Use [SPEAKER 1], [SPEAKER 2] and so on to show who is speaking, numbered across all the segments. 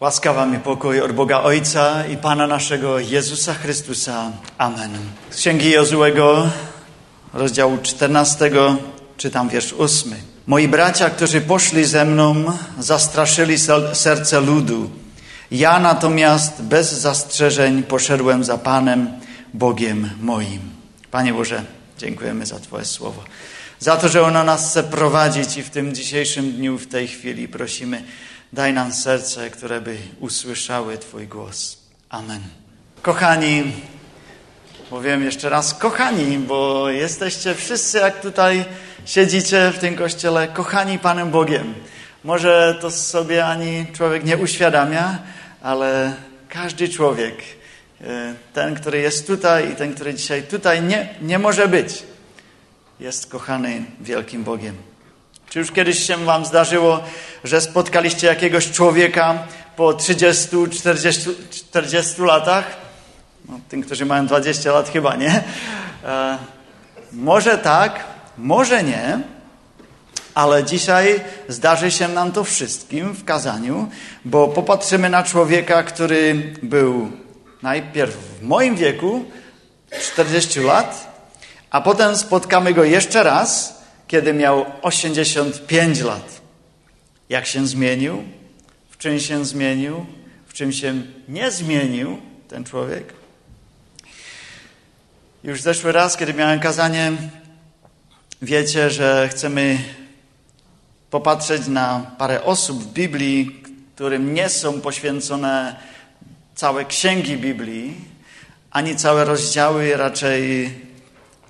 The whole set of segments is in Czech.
[SPEAKER 1] Łaska wam i pokój od Boga Ojca i Pana naszego Jezusa Chrystusa. Amen. Z Księgi Jozułego, rozdziału 14, czytam wiersz 8. Moi bracia, którzy poszli ze mną, zastraszyli serce ludu. Ja natomiast bez zastrzeżeń poszedłem za Panem, Bogiem moim. Panie Boże, dziękujemy za Twoje słowo. Za to, że ono nas chce prowadzić i w tym dzisiejszym dniu, w tej chwili prosimy, Daj nam serce, które by usłyszały Twój głos. Amen. Kochani, powiem jeszcze raz, kochani, bo jesteście wszyscy, jak tutaj siedzicie w tym kościele, kochani Panem Bogiem. Może to sobie ani człowiek nie uświadamia, ale każdy człowiek, e, ten, który jest tutaj i ten, który dzisiaj tutaj nie, nie może być, jest kochany wielkim Bogiem. Czy już kiedyś się wam zdarzyło, że spotkaliście jakiegoś człowieka po 30, 40, 40 latach? No, tym, którzy mają 20 lat chyba nie. E, może tak, może nie, ale dzisiaj zdarzy się nam to wszystkim w kazaniu, bo popatrzymy na człowieka, który był najpierw w moim wieku, 40 lat, a potem spotkamy go jeszcze raz kiedy miał 85 lat. Jak się zmienił? W czym się zmienił? W czym się nie zmienił ten człowiek? Już zeszły raz, kiedy miałem kazanie, wiecie, że chcemy popatrzeć na parę osób w Biblii, którym nie są poświęcone całe księgi Biblii, ani całe rozdziały, raczej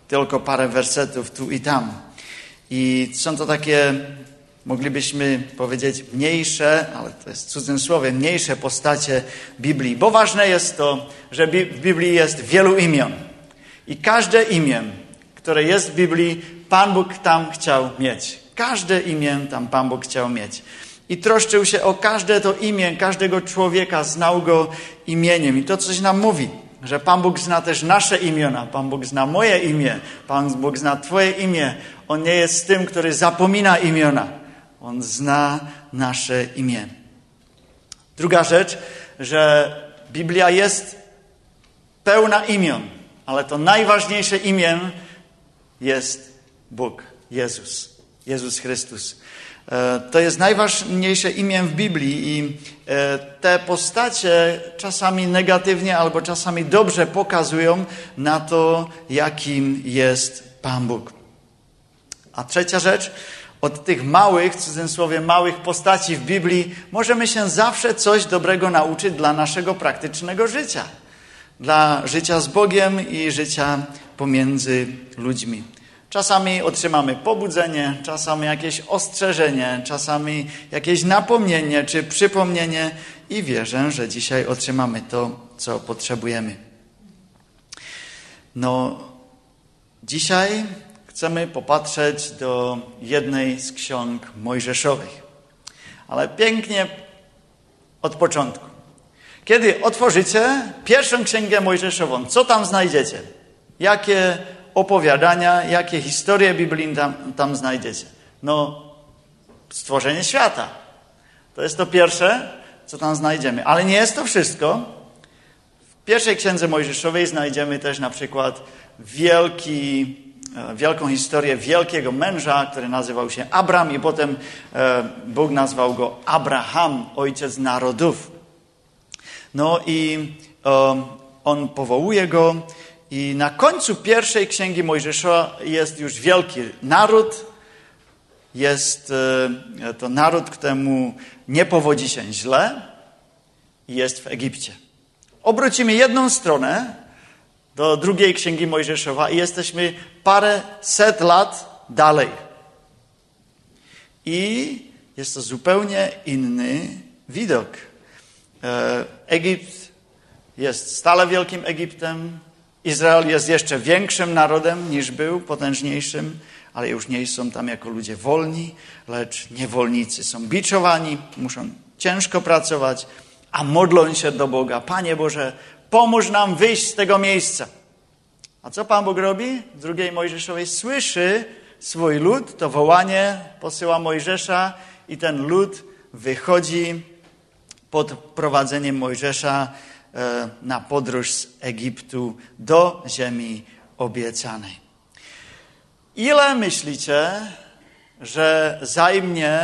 [SPEAKER 1] tylko parę wersetów tu i tam. I są to takie, moglibyśmy powiedzieć, mniejsze, ale to jest cudzym słowem, mniejsze postacie Biblii. Bo ważne jest to, że w Biblii jest wielu imion. I każde imię, które jest w Biblii, Pan Bóg tam chciał mieć. Każde imię tam Pan Bóg chciał mieć. I troszczył się o każde to imię, każdego człowieka, znał go imieniem. I to coś nam mówi że Pan Bóg zna też nasze imiona, Pan Bóg zna moje imię, Pan Bóg zna Twoje imię. On nie jest tym, który zapomina imiona. On zna nasze imię. Druga rzecz, że Biblia jest pełna imion, ale to najważniejsze imię jest Bóg, Jezus, Jezus Chrystus. E, to jest najważniejsze imię w Biblii i e, te postacie czasami negatywnie albo czasami dobrze pokazują na to, jakim jest Pan Bóg. A trzecia rzecz, od tych małych, w cudzysłowie małych postaci w Biblii możemy się zawsze coś dobrego nauczyć dla naszego praktycznego życia. Dla życia z Bogiem i życia pomiędzy ludźmi. Czasami otrzymamy pobudzenie, czasami jakieś ostrzeżenie, czasami jakieś napomnienie czy przypomnienie i wierzę, że dzisiaj otrzymamy to, co potrzebujemy. No, dzisiaj chcemy popatrzeć do jednej z ksiąg mojżeszowych. Ale pięknie od początku. Kiedy otworzycie pierwszą księgę mojżeszową, co tam znajdziecie? Jakie opowiadania, jakie historie biblijne tam, tam znajdziecie? No, stworzenie świata. To jest to pierwsze, co tam znajdziemy. Ale nie jest to wszystko. W pierwszej księdze Mojżeszowej znajdziemy też na przykład wielki, wielką historię wielkiego męża, który nazywał się Abram i potem e, Bóg nazwał go Abraham, ojciec narodów. No i e, on powołuje go i na końcu pierwszej księgi Mojżesza jest już wielki naród. Jest e, to naród, któremu nie powodzi się źle jest w Egipcie. Obrócimy jedną stronę do drugiej księgi Mojżeszowa i jesteśmy parę set lat dalej. I jest to zupełnie inny widok. E, Egipt jest stale wielkim Egiptem, Izrael jest jeszcze większym narodem niż był, potężniejszym, ale już nie są tam jako ludzie wolni, lecz niewolnicy. Są biczowani, muszą ciężko pracować, a modlą się do Boga. Panie Boże, pomóż nam wyjść z tego miejsca. A co Pan Bóg robi? W drugiej Mojżeszowej słyszy swój lud, to wołanie posyła Mojżesza i ten lud wychodzi pod prowadzeniem Mojżesza e, na podróż z Egiptu do ziemi obiecanej. Ile myślicie, że zajmie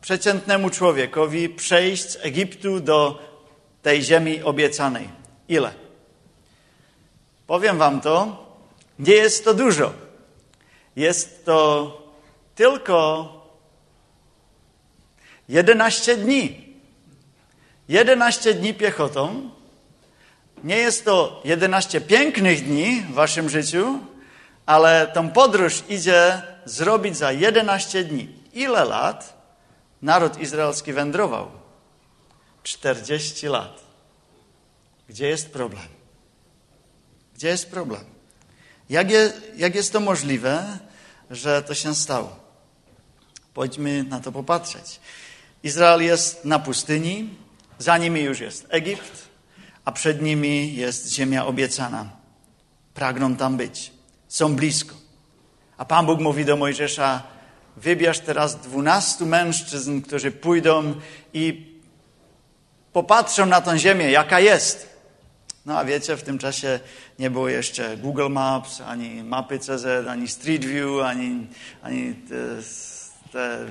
[SPEAKER 1] przeciętnemu człowiekowi przejść z Egiptu do tej ziemi obiecanej? Ile? Powiem wam to, nie jest to dużo. Jest to tylko 11 dni. 11 dni piechotą. Nie jest to 11 pięknych dni w waszym życiu, ale tą podróż idzie zrobić za 11 dni. Ile lat naród izraelski wędrował? 40 lat. Gdzie jest problem? Gdzie jest problem? Jak, je, jak jest to możliwe, że to się stało? Pójdźmy na to popatrzeć. Izrael jest na pustyni, za nimi już jest Egipt, a przed nimi jest ziemia obiecana. Pragną tam być, są blisko. A Pan Bóg mówi do Mojżesza, wybierz teraz dwunastu mężczyzn, którzy pójdą i popatrzą na tę ziemię, jaka jest. No a wiecie, w tym czasie nie było jeszcze Google Maps, ani mapy CZ, ani Street View, ani, ani te, te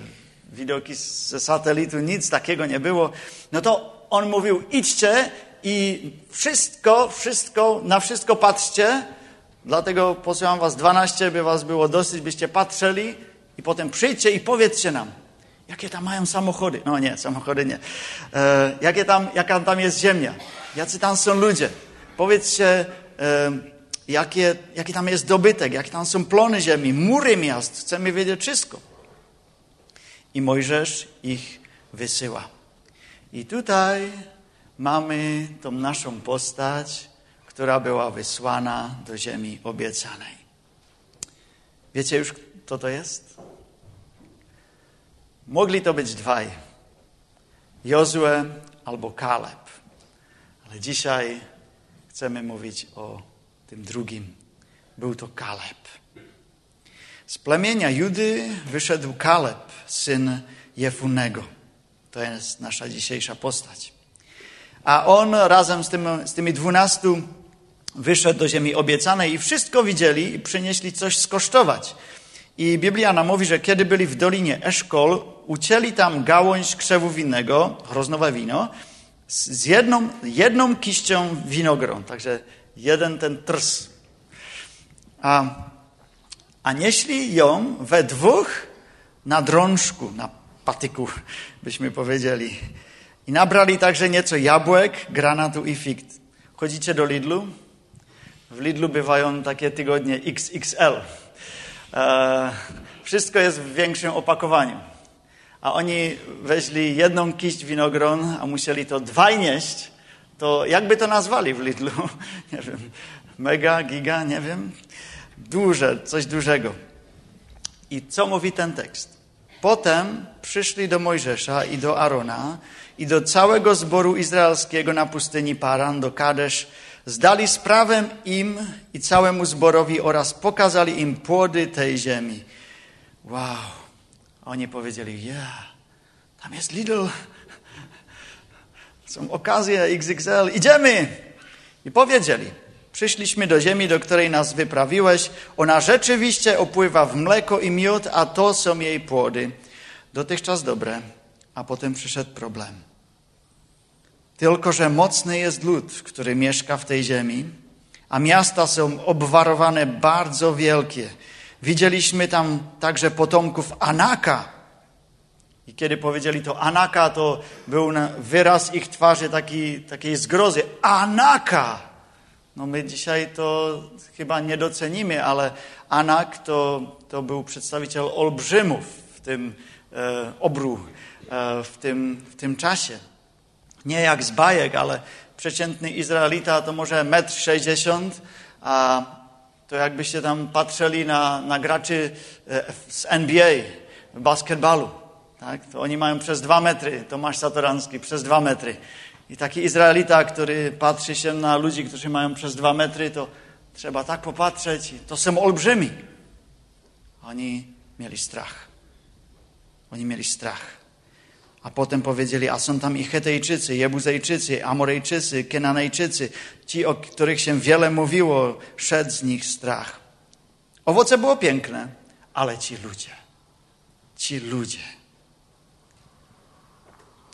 [SPEAKER 1] widoki ze satelitu, nic takiego nie było. No to on mówił, idźcie i wszystko, wszystko, na wszystko patrzcie, dlatego posyłam was 12, by was było dosyć, byście patrzyli i potem przyjdźcie i powiedzcie nam, jakie tam mają samochody. No nie, samochody nie. E, jakie tam, jaka tam jest ziemia, jacy tam są ludzie. Powiedzcie, e, jaki tam jest dobytek, jakie tam są plony ziemi, mury miast. Chcemy wiedzieć wszystko. I Mojżesz ich wysyła. I tutaj mamy tą naszą postać, która była wysłana do ziemi obiecanej. Wiecie już, kto to jest? Mogli to być dwaj. Jozue albo Kaleb. Ale dzisiaj chcemy mówić o tym drugim. Był to Kaleb. Z plemienia Judy wyszedł Kaleb, syn Jefunego. To jest nasza dzisiejsza postać. A on razem z, tym, z tymi dwunastu wyszedł do ziemi obiecanej i wszystko widzieli i przynieśli coś skosztować. I Biblia nam mówi, że kiedy byli w dolinie Eszkol, ucięli tam gałąź krzewu winnego, hroznowe wino, z jedną, jedną kiścią winogron. Także jeden ten trs. A, a nieśli ją we dwóch na drążku, na patyku, byśmy powiedzieli. I nabrali także nieco jabłek, granatu i fig. Chodzicie do Lidlu? W Lidlu bywają takie tygodnie XXL. E, wszystko jest w większym opakowaniu. A oni weźli jedną kiść winogron, a musieli to dwaj nieść. To jakby to nazwali w Lidlu? Nie wiem. Mega, giga, nie wiem. Duże, coś dużego. I co mówi ten tekst? Potem przyszli do Mojżesza i do Arona i do całego zboru izraelskiego na pustyni Paran, do Kadesz, zdali sprawę im i całemu zborowi oraz pokazali im płody tej ziemi. Wow. Oni powiedzieli, yeah, tam jest Lidl, są okazje XXL, idziemy. I powiedzieli, przyszliśmy do ziemi, do której nas wyprawiłeś. Ona rzeczywiście opływa w mleko i miód, a to są jej płody. Dotychczas dobre, a potem przyszedł problem. Tylko, że mocny jest lud, który mieszka w tej ziemi, a miasta są obwarowane bardzo wielkie. Widzieliśmy tam także potomków Anaka. I kiedy powiedzieli to Anaka, to był wyraz ich twarzy taki, takiej zgrozy. Anaka! No my dzisiaj to chyba nie docenimy, ale Anak to, to był przedstawiciel olbrzymów w tym e, obru, e, w, tym, w tym czasie nie jak z bajek, ale przeciętny Izraelita to może metr sześćdziesiąt, a to jakbyście tam patrzyli na, na graczy e, z NBA w basketbalu. Tak? To oni mają przez dwa metry, Tomasz Satoranski przez dwa metry. I taki Izraelita, który patrzy się na ludzi, którzy mają przez dwa metry, to trzeba tak popatrzeć. To są olbrzymi. Oni mieli strach. Oni mieli strach. A potem powiedzieli, a są tam i Hetejczycy, Jebuzejczycy, Amorejczycy, Kenanejczycy, ci, o których się wiele mówiło, szedł z nich strach. Owoce było piękne, ale ci ludzie, ci ludzie.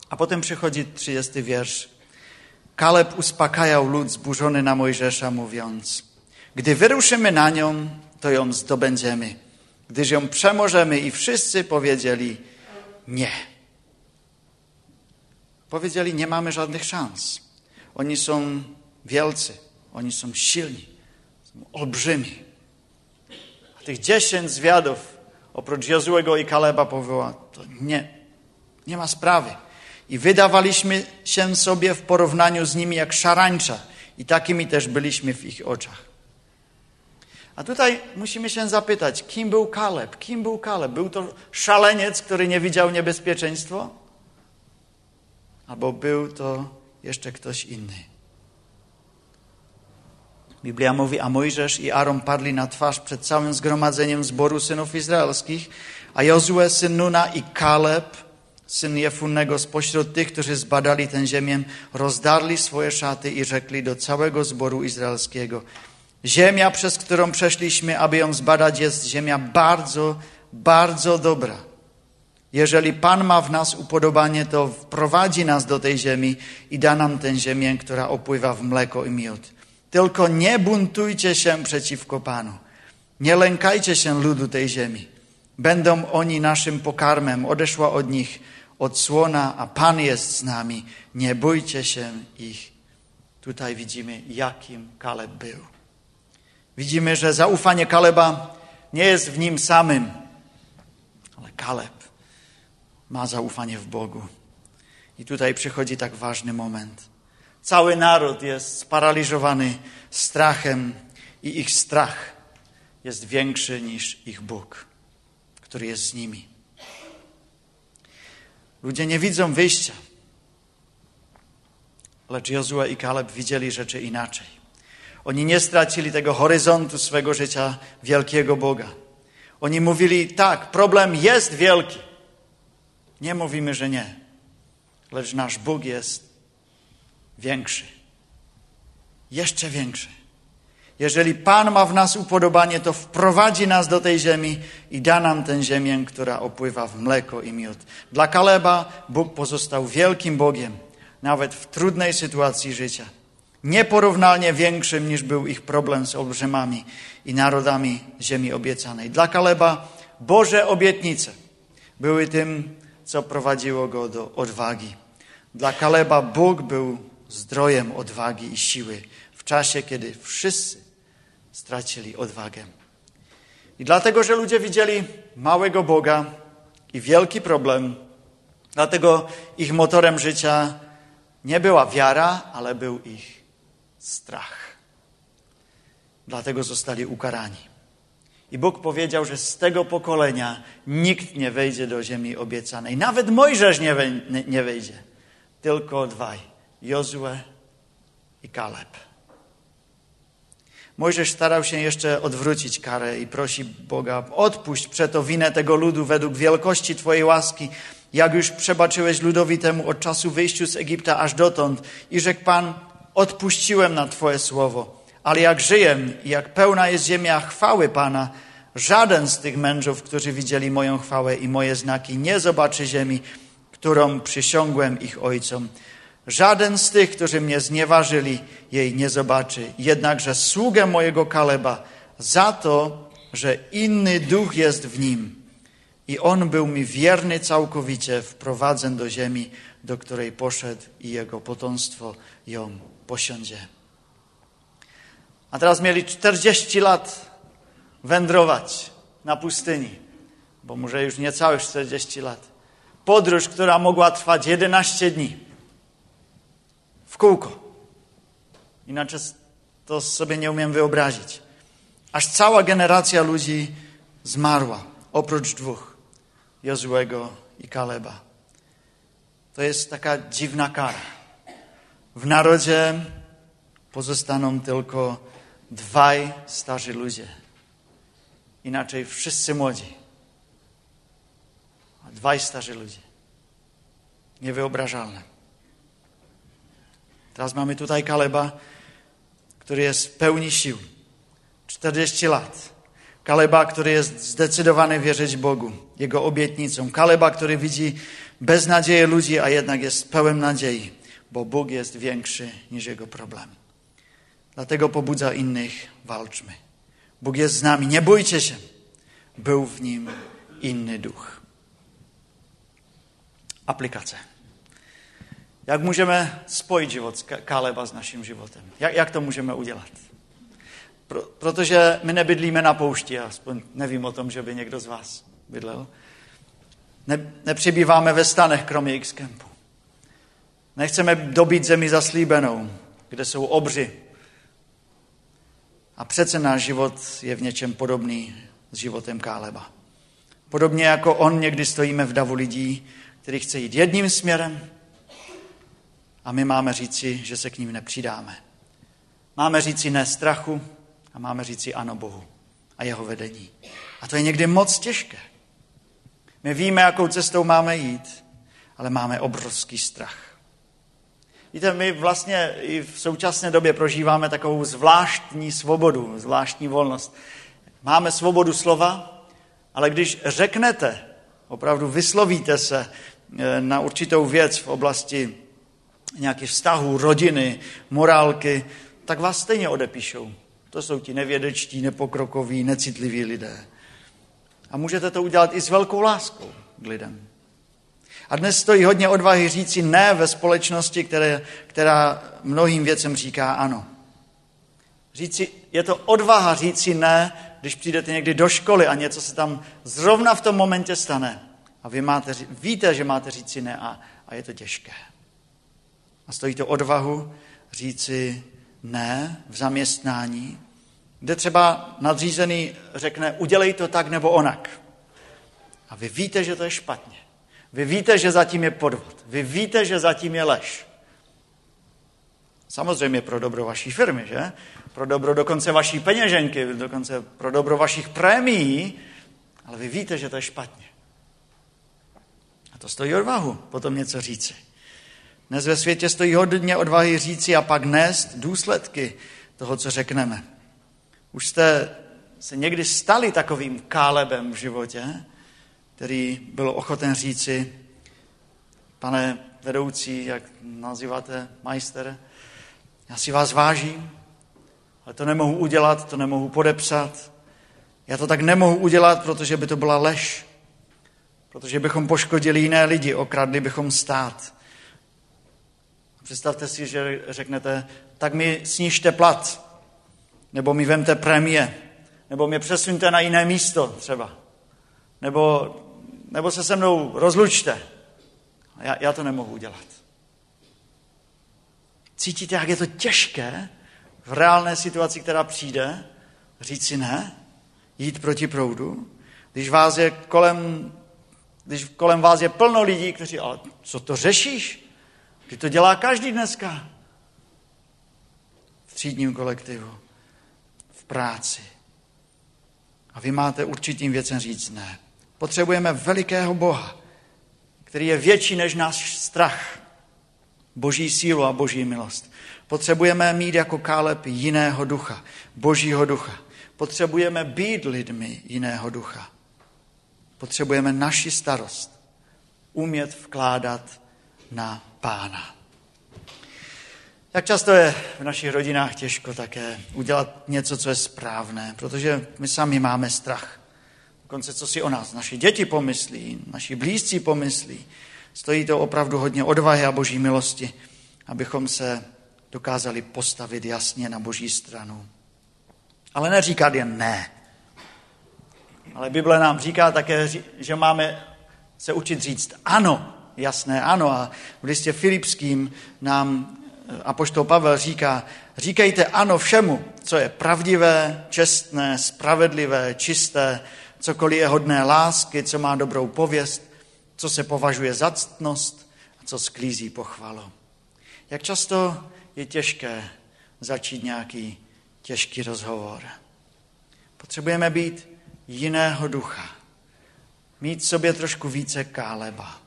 [SPEAKER 1] A potem przychodzi 30 wiersz. Kaleb uspokajał lud zburzony na Mojżesza, mówiąc, gdy wyruszymy na nią, to ją zdobędziemy, gdyż ją przemożemy. I wszyscy powiedzieli nie. Powiedzieli, nie mamy żadnych szans. Oni są wielcy, oni są silni, są olbrzymi. A tych dziesięć zwiadów, oprócz Jozuego i Kaleba powoła, to nie, nie ma sprawy. I wydawaliśmy się sobie w porównaniu z nimi jak szarańcza. I takimi też byliśmy w ich oczach. A tutaj musimy się zapytać, kim był Kaleb? Kim był Kaleb? Był to szaleniec, który nie widział niebezpieczeństwa? Albo był to jeszcze ktoś inny? Biblia mówi, a Mojżesz i Aaron padli na twarz przed całym zgromadzeniem zboru synów izraelskich, a Jozue, syn Nuna i Kaleb, syn Jefunnego, spośród tych, którzy zbadali tę ziemię, rozdarli swoje szaty i rzekli do całego zboru izraelskiego – Ziemia, przez którą przeszliśmy, aby ją zbadać, jest ziemia bardzo, bardzo dobra. Jeżeli Pan ma w nas upodobanie, to wprowadzi nas do tej ziemi i da nam tę ziemię, która opływa w mleko i miód. Tylko nie buntujcie się przeciwko Panu. Nie lękajcie się ludu tej ziemi. Będą oni naszym pokarmem. Odeszła od nich odsłona, a Pan jest z nami. Nie bójcie się ich. Tutaj widzimy, jakim Kaleb był. Widzimy, że zaufanie Kaleba nie jest w nim samym, ale Kaleb ma zaufanie w Bogu. I tutaj przychodzi tak ważny moment. Cały naród jest sparaliżowany strachem i ich strach jest większy niż ich Bóg, który jest z nimi. Ludzie nie widzą wyjścia, lecz Jozue i Kaleb widzieli rzeczy inaczej. Oni nie stracili tego horyzontu swego życia wielkiego Boga. Oni mówili, tak, problem jest wielki. Nie mówimy, że nie, lecz nasz Bóg jest większy. Jeszcze większy. Jeżeli Pan ma w nas upodobanie, to wprowadzi nas do tej ziemi i da nam tę ziemię, która opływa w mleko i miód. Dla Kaleba Bóg pozostał wielkim Bogiem, nawet w trudnej sytuacji życia nieporównalnie większym niż był ich problem z olbrzymami i narodami ziemi obiecanej. Dla Kaleba Boże obietnice były tym, co prowadziło go do odwagi. Dla Kaleba Bóg był zdrojem odwagi i siły w czasie, kiedy wszyscy stracili odwagę. I dlatego, że ludzie widzieli małego Boga i wielki problem, dlatego ich motorem życia nie była wiara, ale był ich strach. Dlatego zostali ukarani. I Bóg powiedział, że z tego pokolenia nikt nie wejdzie do ziemi obiecanej. Nawet Mojżesz nie, nie wejdzie. Tylko dwaj. Jozue i Kaleb. Mojżesz starał się jeszcze odwrócić karę i prosi Boga, odpuść przeto winę tego ludu według wielkości Twojej łaski, jak już przebaczyłeś ludowi temu od czasu wyjściu z Egipta aż dotąd. I rzekł Pan, odpuściłem na Twoje słowo. Ale jak żyję i jak pełna jest ziemia chwały Pana, żaden z tych mężów, którzy widzieli moją chwałę i moje znaki, nie zobaczy ziemi, którą przysiągłem ich ojcom. Żaden z tych, którzy mnie znieważyli, jej nie zobaczy. Jednakże sługę mojego Kaleba za to, że inny duch jest w nim i on był mi wierny całkowicie, wprowadzę do ziemi, do której poszedł i jego potomstwo ją posiądzie. A teraz mieli 40 lat wędrować na pustyni, bo może już niecałych 40 lat. Podróż, która mogła trwać 11 dni. W kółko. Inaczej to sobie nie umiem wyobrazić. Aż cała generacja ludzi zmarła, oprócz dwóch, Jozłego i Kaleba. To jest taka dziwna kara. W narodzie pozostaną tylko dwaj starzy ludzie. Inaczej wszyscy młodzi. A dwaj starzy ludzie. Nevyobražalné. Teraz máme tutaj Kaleba, který je pełný sił. 40 let. Kaleba, který je zdecydowany věřit Bogu, jego obietnicom. Kaleba, který vidí bez naděje lidí a jednak jest pełen nadziei, bo Bóg jest większy niż jego problem. Dlatego pobudza innych, walczmy. Bóg jest z nami, nie bójcie się. Był w nim inny duch. Aplikace. Jak můžeme spojit život Kaleba s naším životem? Jak, jak to můžeme udělat? Pro, protože my nebydlíme na poušti, aspoň nevím o tom, že by někdo z vás bydlel. Ne, nepřibýváme ve stanech, kromě X-Campu. Nechceme dobít zemi zaslíbenou, kde jsou obři. A přece náš život je v něčem podobný s životem Káleba. Podobně jako on někdy stojíme v davu lidí, který chce jít jedním směrem a my máme říci, že se k ním nepřidáme. Máme říci ne strachu a máme říci ano Bohu a jeho vedení. A to je někdy moc těžké. My víme, jakou cestou máme jít, ale máme obrovský strach. Víte, my vlastně i v současné době prožíváme takovou zvláštní svobodu, zvláštní volnost. Máme svobodu slova, ale když řeknete, opravdu vyslovíte se eh, na určitou věc v oblasti nějakých vztahů, rodiny, morálky, tak vás stejně odepíšou. To jsou ti nevědečtí, nepokrokoví, necitliví lidé. A můžete to udělat i s velkou láskou k lidem. A dnes stojí hodně odvahy říci ne ve společnosti, které, která mnohým věcem říká ano. Říci, je to odvaha říci ne, když přijdete někdy do školy a něco se tam zrovna v tom momentě stane. A vy máte, víte, že máte říci ne a, a je to těžké. A stojí to odvahu říci ne v zaměstnání, kde třeba nadřízený řekne, udělej to tak nebo onak. A vy víte, že to je špatně. Vy víte, že zatím je podvod. Vy víte, že zatím je lež. Samozřejmě pro dobro vaší firmy, že? Pro dobro dokonce vaší peněženky, dokonce pro dobro vašich prémií, ale vy víte, že to je špatně. A to stojí odvahu potom něco říci. Dnes ve světě stojí hodně odvahy říci a pak nést důsledky toho, co řekneme. Už jste se někdy stali takovým kálebem v životě, který byl ochoten říci, pane vedoucí, jak nazýváte majster, já si vás vážím, ale to nemohu udělat, to nemohu podepsat. Já to tak nemohu udělat, protože by to byla lež. Protože bychom poškodili jiné lidi, okradli bychom stát. Představte si, že řeknete, tak mi snížte plat, nebo mi vemte prémie, nebo mě přesuňte na jiné místo třeba, nebo, nebo se se mnou rozlučte. Já, já to nemohu udělat. Cítíte, jak je to těžké v reálné situaci, která přijde, říct si ne, jít proti proudu, když vás je kolem, když kolem vás je plno lidí, kteří, ale co to řešíš? Kdy to dělá každý dneska. V třídním kolektivu, v práci. A vy máte určitým věcem říct ne. Potřebujeme velikého Boha, který je větší než náš strach. Boží sílu a boží milost. Potřebujeme mít jako Káleb jiného ducha, božího ducha. Potřebujeme být lidmi jiného ducha. Potřebujeme naši starost umět vkládat na pána. Jak často je v našich rodinách těžko také udělat něco, co je správné, protože my sami máme strach. Dokonce, co si o nás naši děti pomyslí, naši blízcí pomyslí. Stojí to opravdu hodně odvahy a boží milosti, abychom se dokázali postavit jasně na boží stranu. Ale neříkat jen ne. Ale Bible nám říká také, že máme se učit říct ano jasné ano. A v listě Filipským nám eh, apoštol Pavel říká, říkejte ano všemu, co je pravdivé, čestné, spravedlivé, čisté, cokoliv je hodné lásky, co má dobrou pověst, co se považuje za ctnost a co sklízí pochvalu. Jak často je těžké začít nějaký těžký rozhovor. Potřebujeme být jiného ducha. Mít v sobě trošku více káleba.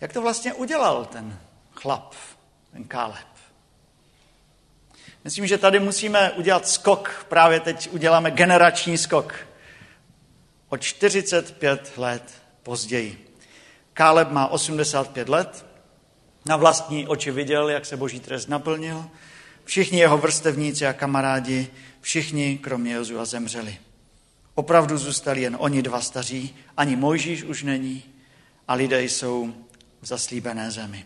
[SPEAKER 1] Jak to vlastně udělal ten chlap, ten Káleb? Myslím, že tady musíme udělat skok, právě teď uděláme generační skok. O 45 let později. Káleb má 85 let, na vlastní oči viděl, jak se boží trest naplnil. Všichni jeho vrstevníci a kamarádi, všichni, kromě Jozua, zemřeli. Opravdu zůstali jen oni dva staří, ani Mojžíš už není a lidé jsou v zaslíbené zemi.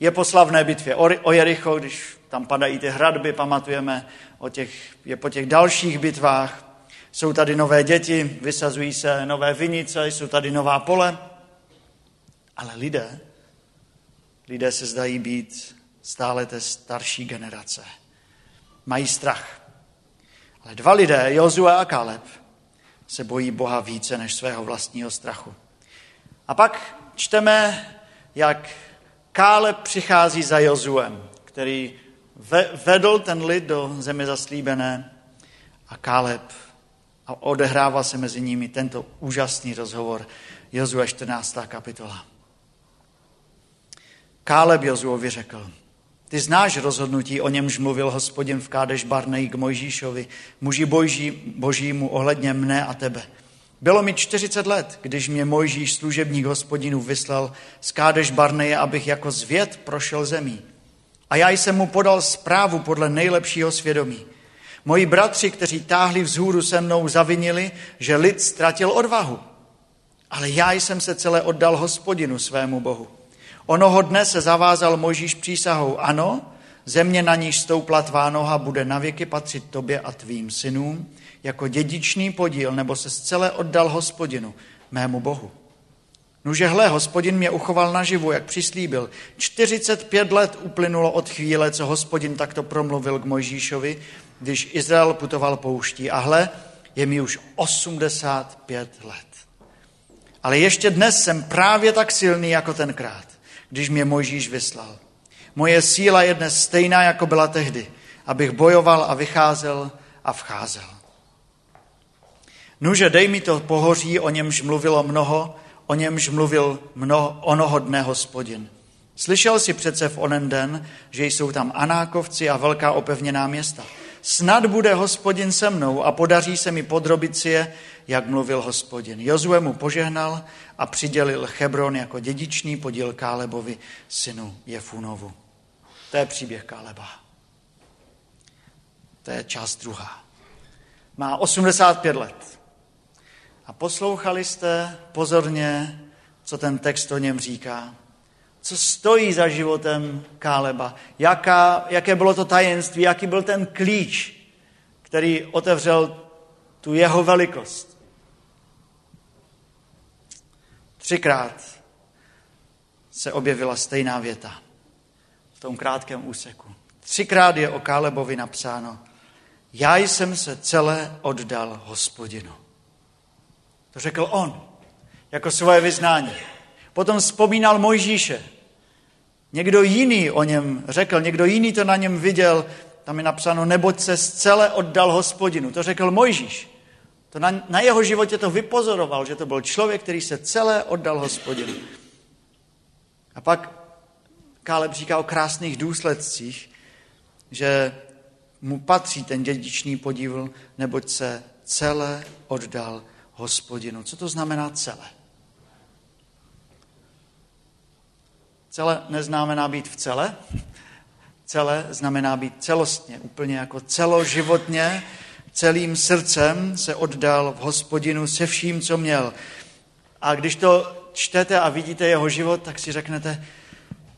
[SPEAKER 1] Je po slavné bitvě o Jericho, když tam padají ty hradby, pamatujeme o těch, je po těch dalších bitvách. Jsou tady nové děti, vysazují se nové vinice, jsou tady nová pole. Ale lidé, lidé se zdají být stále té starší generace. Mají strach. Ale dva lidé, Jozue a Kaleb, se bojí Boha více než svého vlastního strachu. A pak čteme, jak Káleb přichází za Jozuem, který vedl ten lid do země zaslíbené a Káleb a odehrává se mezi nimi tento úžasný rozhovor. Jozue 14. kapitola. Káleb Jozuovi řekl, ty znáš rozhodnutí, o němž mluvil hospodin v Kádeš Barnej k Mojžíšovi, muži boží, božímu ohledně mne a tebe. Bylo mi 40 let, když mě Mojžíš, služebník hospodinu, vyslal z Kádeš Barneje, abych jako zvěd prošel zemí. A já jsem mu podal zprávu podle nejlepšího svědomí. Moji bratři, kteří táhli vzhůru se mnou, zavinili, že lid ztratil odvahu. Ale já jsem se celé oddal hospodinu svému bohu. Onoho dne se zavázal Mojžíš přísahou, ano, země na níž stoupla tvá noha bude navěky patřit tobě a tvým synům, jako dědičný podíl, nebo se zcela oddal hospodinu, mému bohu. Nuže hle, hospodin mě uchoval naživu, jak přislíbil. 45 let uplynulo od chvíle, co hospodin takto promluvil k Mojžíšovi, když Izrael putoval pouští. A hle, je mi už 85 let. Ale ještě dnes jsem právě tak silný jako tenkrát, když mě Mojžíš vyslal. Moje síla je dnes stejná, jako byla tehdy, abych bojoval a vycházel a vcházel. Nuže, dej mi to pohoří, o němž mluvilo mnoho, o němž mluvil mnoho, onoho dne hospodin. Slyšel si přece v onen den, že jsou tam Anákovci a velká opevněná města. Snad bude hospodin se mnou a podaří se mi podrobit si je, jak mluvil hospodin. Jozue mu požehnal a přidělil Hebron jako dědičný podíl Kálebovi, synu Jefunovu. To je příběh Káleba. To je část druhá. Má 85 let. A poslouchali jste pozorně, co ten text o něm říká. Co stojí za životem Káleba? Jaká, jaké bylo to tajemství? Jaký byl ten klíč, který otevřel tu jeho velikost? Třikrát se objevila stejná věta v tom krátkém úseku. Třikrát je o Kálebovi napsáno, já jsem se celé oddal hospodinu. To řekl on, jako svoje vyznání. Potom vzpomínal Mojžíše. Někdo jiný o něm řekl, někdo jiný to na něm viděl. Tam je napsáno, neboť se zcela oddal hospodinu. To řekl Mojžíš. To na, na jeho životě to vypozoroval, že to byl člověk, který se celé oddal hospodinu. A pak Káleb říká o krásných důsledcích, že mu patří ten dědičný podíl, neboť se celé oddal hospodinu. Co to znamená celé? Celé neznamená být v celé. Celé znamená být celostně, úplně jako celoživotně, celým srdcem se oddal v hospodinu se vším, co měl. A když to čtete a vidíte jeho život, tak si řeknete,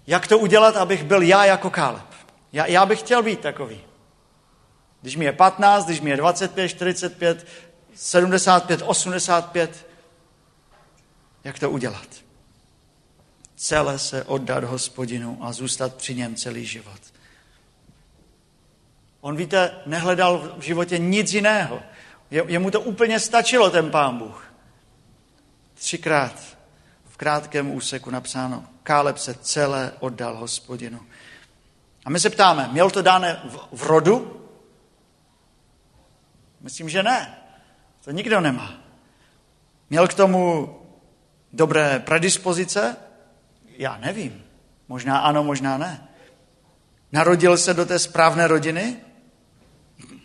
[SPEAKER 1] jak to udělat, abych byl já jako Káleb. Já, já bych chtěl být takový. Když mi je 15, když mi je 25, 45, 75, 85, jak to udělat? Celé se oddat hospodinu a zůstat při něm celý život. On, víte, nehledal v životě nic jiného. Jemu to úplně stačilo, ten pán Bůh. Třikrát v krátkém úseku napsáno, Káleb se celé oddal hospodinu. A my se ptáme, měl to dáne v, v rodu? Myslím, že ne. To nikdo nemá. Měl k tomu dobré predispozice? Já nevím. Možná ano, možná ne. Narodil se do té správné rodiny?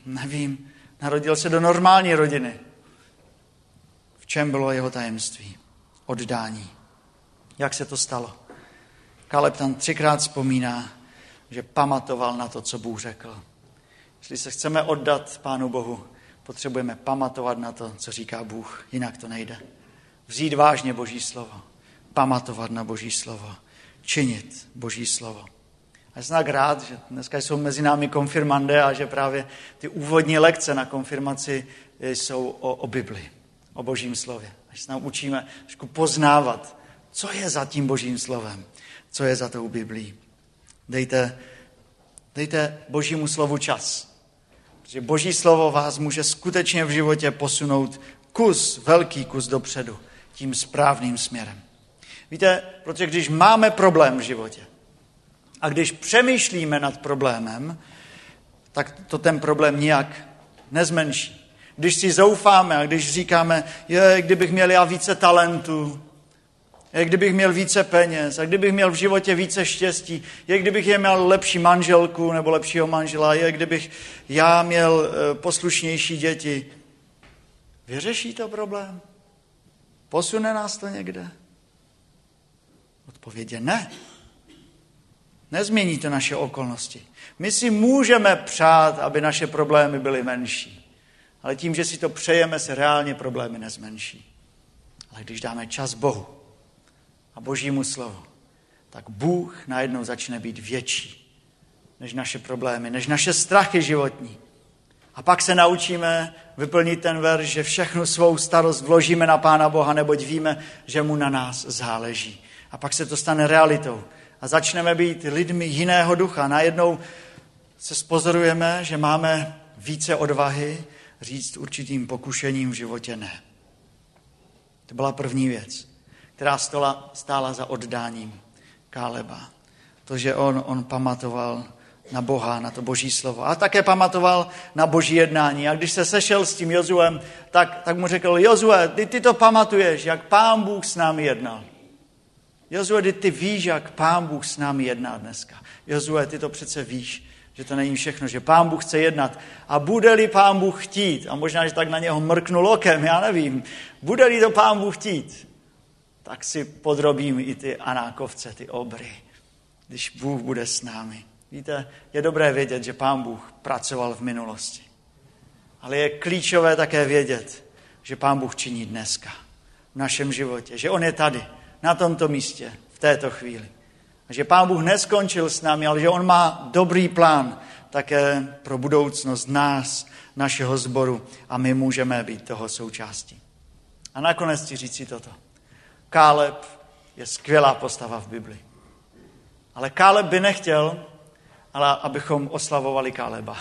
[SPEAKER 1] Nevím. Narodil se do normální rodiny. V čem bylo jeho tajemství? Oddání. Jak se to stalo? Kaleb tam třikrát vzpomíná, že pamatoval na to, co Bůh řekl. Jestli se chceme oddat Pánu Bohu, potřebujeme pamatovat na to, co říká Bůh, jinak to nejde. Vzít vážně Boží slovo, pamatovat na Boží slovo, činit Boží slovo. A jsem tak rád, že dneska jsou mezi námi konfirmandé a že právě ty úvodní lekce na konfirmaci jsou o, o Bibli, o Božím slově. Až se nám učíme trošku poznávat, co je za tím Božím slovem, co je za tou Biblí. Dejte, dejte Božímu slovu čas. Protože Boží slovo vás může skutečně v životě posunout kus, velký kus dopředu, tím správným směrem. Víte, protože když máme problém v životě a když přemýšlíme nad problémem, tak to ten problém nijak nezmenší. Když si zoufáme a když říkáme, je, kdybych měl já více talentu, je, kdybych měl více peněz, a kdybych měl v životě více štěstí, je, kdybych je měl lepší manželku nebo lepšího manžela, je, kdybych já měl eh, poslušnější děti. Vyřeší to problém? Posune nás to někde? Odpověď je ne. Nezmění to naše okolnosti. My si můžeme přát, aby naše problémy byly menší. Ale tím, že si to přejeme, se reálně problémy nezmenší. Ale když dáme čas Bohu a Božímu slovu, tak Bůh najednou začne být větší než naše problémy, než naše strachy životní. A pak se naučíme vyplnit ten verš, že všechnu svou starost vložíme na Pána Boha, neboť víme, že mu na nás záleží. A pak se to stane realitou. A začneme být lidmi jiného ducha. Najednou se spozorujeme, že máme více odvahy říct určitým pokušením v životě ne. To byla první věc, která stála, stála za oddáním Káleba. To, že on, on pamatoval na Boha, na to boží slovo. A také pamatoval na boží jednání. A když se sešel s tím Jozuem, tak, tak mu řekl, Jozue, ty, ty to pamatuješ, jak pán Bůh s námi jednal. Jozue, ty, ty víš, jak pán Bůh s námi jedná dneska. Jozue, ty to přece víš, že to není všechno, že pán Bůh chce jednat. A bude-li pán Bůh chtít, a možná, že tak na něho mrknul okem, já nevím, bude-li to pán Bůh chtít, tak si podrobím i ty anákovce, ty obry, když Bůh bude s námi. Víte, je dobré vědět, že Pán Bůh pracoval v minulosti. Ale je klíčové také vědět, že Pán Bůh činí dneska v našem životě, že On je tady, na tomto místě, v této chvíli. A že Pán Bůh neskončil s námi, ale že On má dobrý plán také pro budoucnost nás, našeho sboru a my můžeme být toho součástí. A nakonec chci říct si toto. Káleb je skvělá postava v Bibli. Ale Káleb by nechtěl, ale abychom oslavovali Káleba.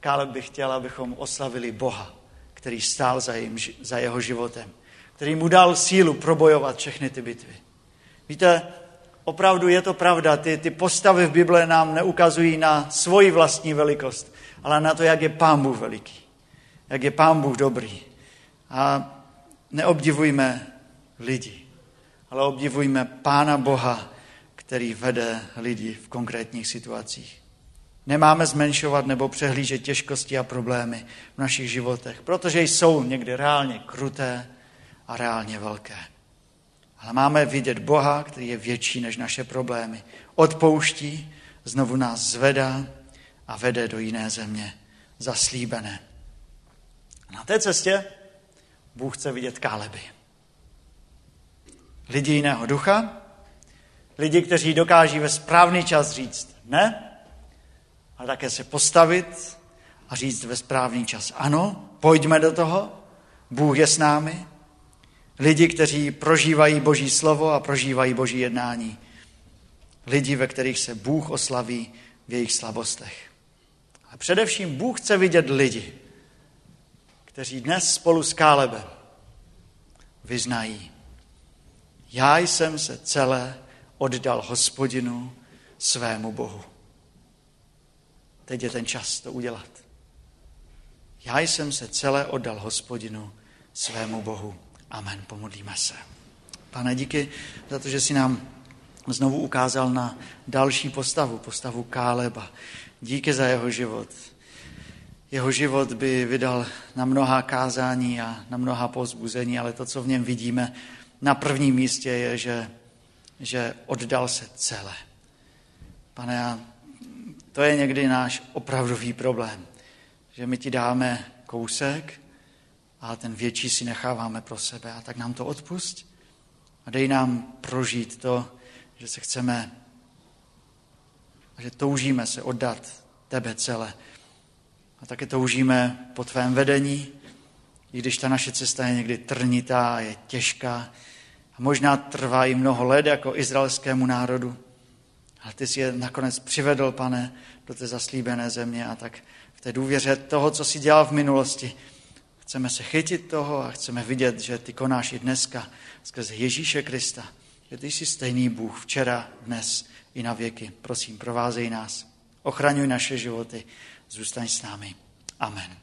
[SPEAKER 1] Káleb by chtěl, abychom oslavili Boha, který stál za, jim, za jeho životem, který mu dal sílu probojovat všechny ty bitvy. Víte, opravdu je to pravda, ty, ty postavy v Bible nám neukazují na svoji vlastní velikost, ale na to, jak je Pán Bůh veliký, jak je Pán Bůh dobrý. A neobdivujme lidi, ale obdivujme Pána Boha, který vede lidi v konkrétních situacích. Nemáme zmenšovat nebo přehlížet těžkosti a problémy v našich životech, protože jsou někdy reálně kruté a reálně velké. Ale máme vidět Boha, který je větší než naše problémy. Odpouští, znovu nás zvedá a vede do jiné země, zaslíbené. Na té cestě Bůh chce vidět Káleby. Lidi jiného ducha, Lidi, kteří dokáží ve správný čas říct ne, ale také se postavit a říct ve správný čas ano, pojďme do toho, Bůh je s námi. Lidi, kteří prožívají Boží slovo a prožívají Boží jednání. Lidi, ve kterých se Bůh oslaví v jejich slabostech. A především Bůh chce vidět lidi, kteří dnes spolu s Kálebem vyznají. Já jsem se celé oddal hospodinu svému Bohu. Teď je ten čas to udělat. Já jsem se celé oddal hospodinu svému Bohu. Amen. Pomodlíme se. Pane, díky za to, že jsi nám znovu ukázal na další postavu, postavu Káleba. Díky za jeho život. Jeho život by vydal na mnoha kázání a na mnoha pozbuzení, ale to, co v něm vidíme na prvním místě, je, že, že oddal se celé. Pane, to je někdy náš opravdový problém, že my ti dáme kousek a ten větší si necháváme pro sebe. A tak nám to odpust a dej nám prožít to, že se chceme a že toužíme se oddat tebe celé. A také toužíme po tvém vedení, i když ta naše cesta je někdy trnitá, je těžká a možná trvá i mnoho let jako izraelskému národu. Ale ty jsi je nakonec přivedl, pane, do té zaslíbené země a tak v té důvěře toho, co jsi dělal v minulosti, chceme se chytit toho a chceme vidět, že ty konáš i dneska skrze Ježíše Krista, že ty jsi stejný Bůh včera, dnes i na věky. Prosím, provázej nás, ochraňuj naše životy, zůstaň s námi. Amen.